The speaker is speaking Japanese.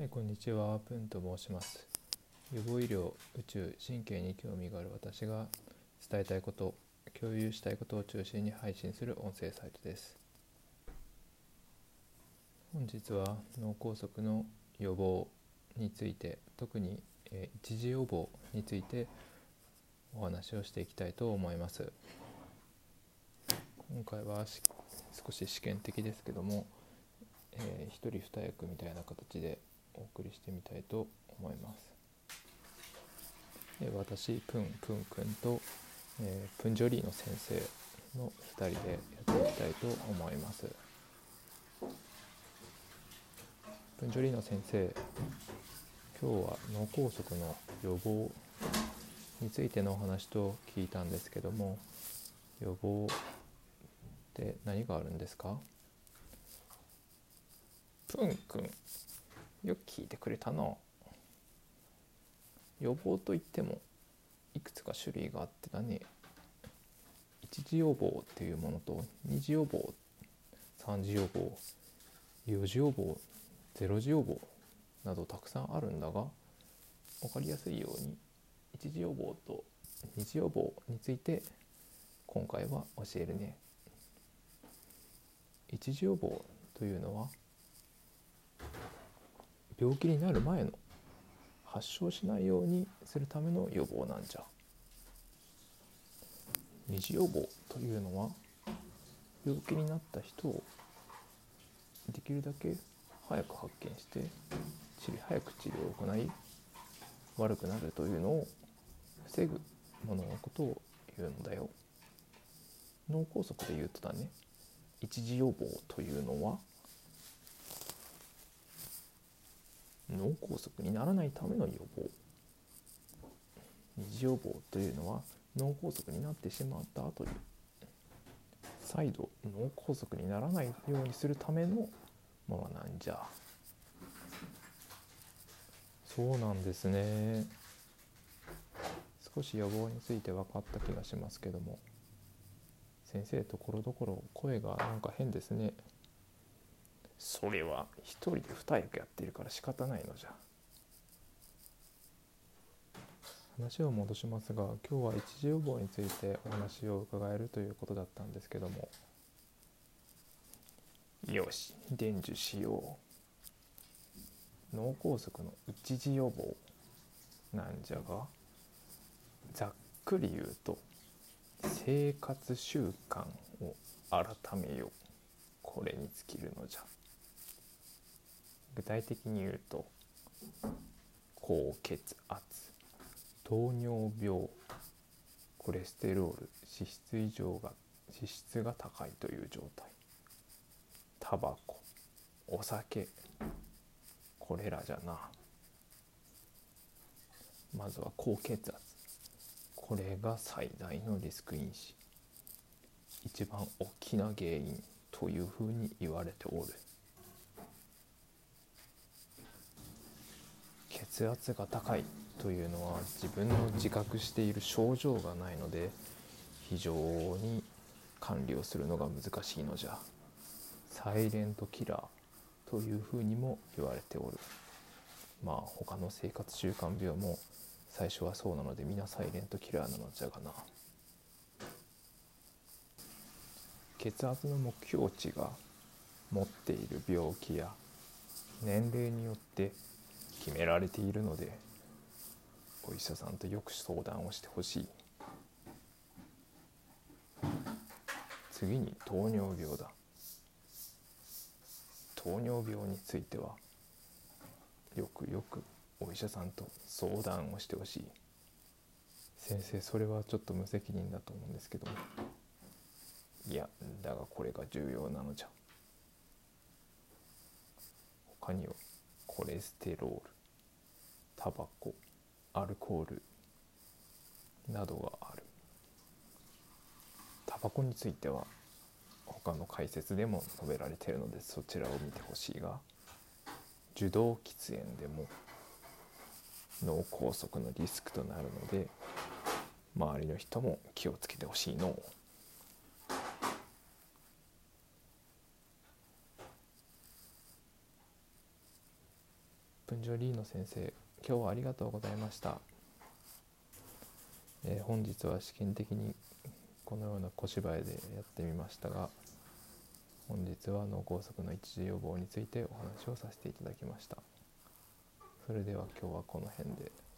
はい、こんにちは。プンと申します。予防医療、宇宙、神経に興味がある私が伝えたいこと、共有したいことを中心に配信する音声サイトです。本日は脳梗塞の予防について、特に、え一時予防についてお話をしていきたいと思います。今回は少し試験的ですけども、えー一人二役みたいな形でお送りしてみたいと思います。で私プンプンくんと、えープンジョリーの先生の2人でやっていきたいと思います。プンジョリーの先生今日は脳梗塞の予防についてのお話と聞いたんですけども予防って何があるんですか？プンくんよく聞いてくれたな。予防といってもいくつか種類があってだね。一次予防っていうものと二次予防三次予防四次予防ゼロ次予防などたくさんあるんだが分かりやすいように一次予防と二次予防について今回は教えるね。一次予防というのは病気になる前の発症しないようにするための予防なんじゃ。二次予防というのは病気になった人をできるだけ早く発見して治療早く治療を行い悪くなるというのを防ぐもののことを言うんだよ。脳梗塞で言うとだね。一次予防というのは脳梗塞にならないための予防。二次予防というのは脳梗塞になってしまった後に再度脳梗塞にならないようにするためのものなんじゃ。そうなんですね。少し予防について分かった気がしますけども。先生ところどころ声がなんか変ですね。それは一人で二役やってるから仕方ないのじゃ。話を戻しますが今日は一次予防についてお話を伺えるということだったんですけども。よし伝授しよう。脳梗塞の一次予防なんじゃがざっくり言うと生活習慣を改めよう。これに尽きるのじゃ。具体的に言うと高血圧糖尿病コレステロール脂質異常が脂質が高いという状態タバコお酒これらじゃなまずは高血圧。これが最大のリスク因子。一番大きな原因というふうに言われておる。血圧が高いというのは自分の自覚している症状がないので非常に管理をするのが難しいのじゃ。サイレントキラーというふうにも言われておる。まあ他の生活習慣病も最初はそうなので皆サイレントキラーなのじゃがな。血圧の目標値が持っている病気や年齢によって決められているのでお医者さんとよく相談をしてほしい。次に糖尿病だ。糖尿病についてはよくよくお医者さんと相談をしてほしい。先生それはちょっと無責任だと思うんですけども。いやだがこれが重要なのじゃ。他にはコレステロールタバコアルコールなどがある。タバコについては他の解説でも述べられているのでそちらを見てほしいが受動喫煙でも脳梗塞のリスクとなるので周りの人も気をつけてほしいの。う分ジョリーノ先生今日はありがとうございました、えー本日は試験的にこのような小芝居でやってみましたが本日は脳梗塞の一時予防についてお話をさせていただきましたそれでは今日はこの辺で。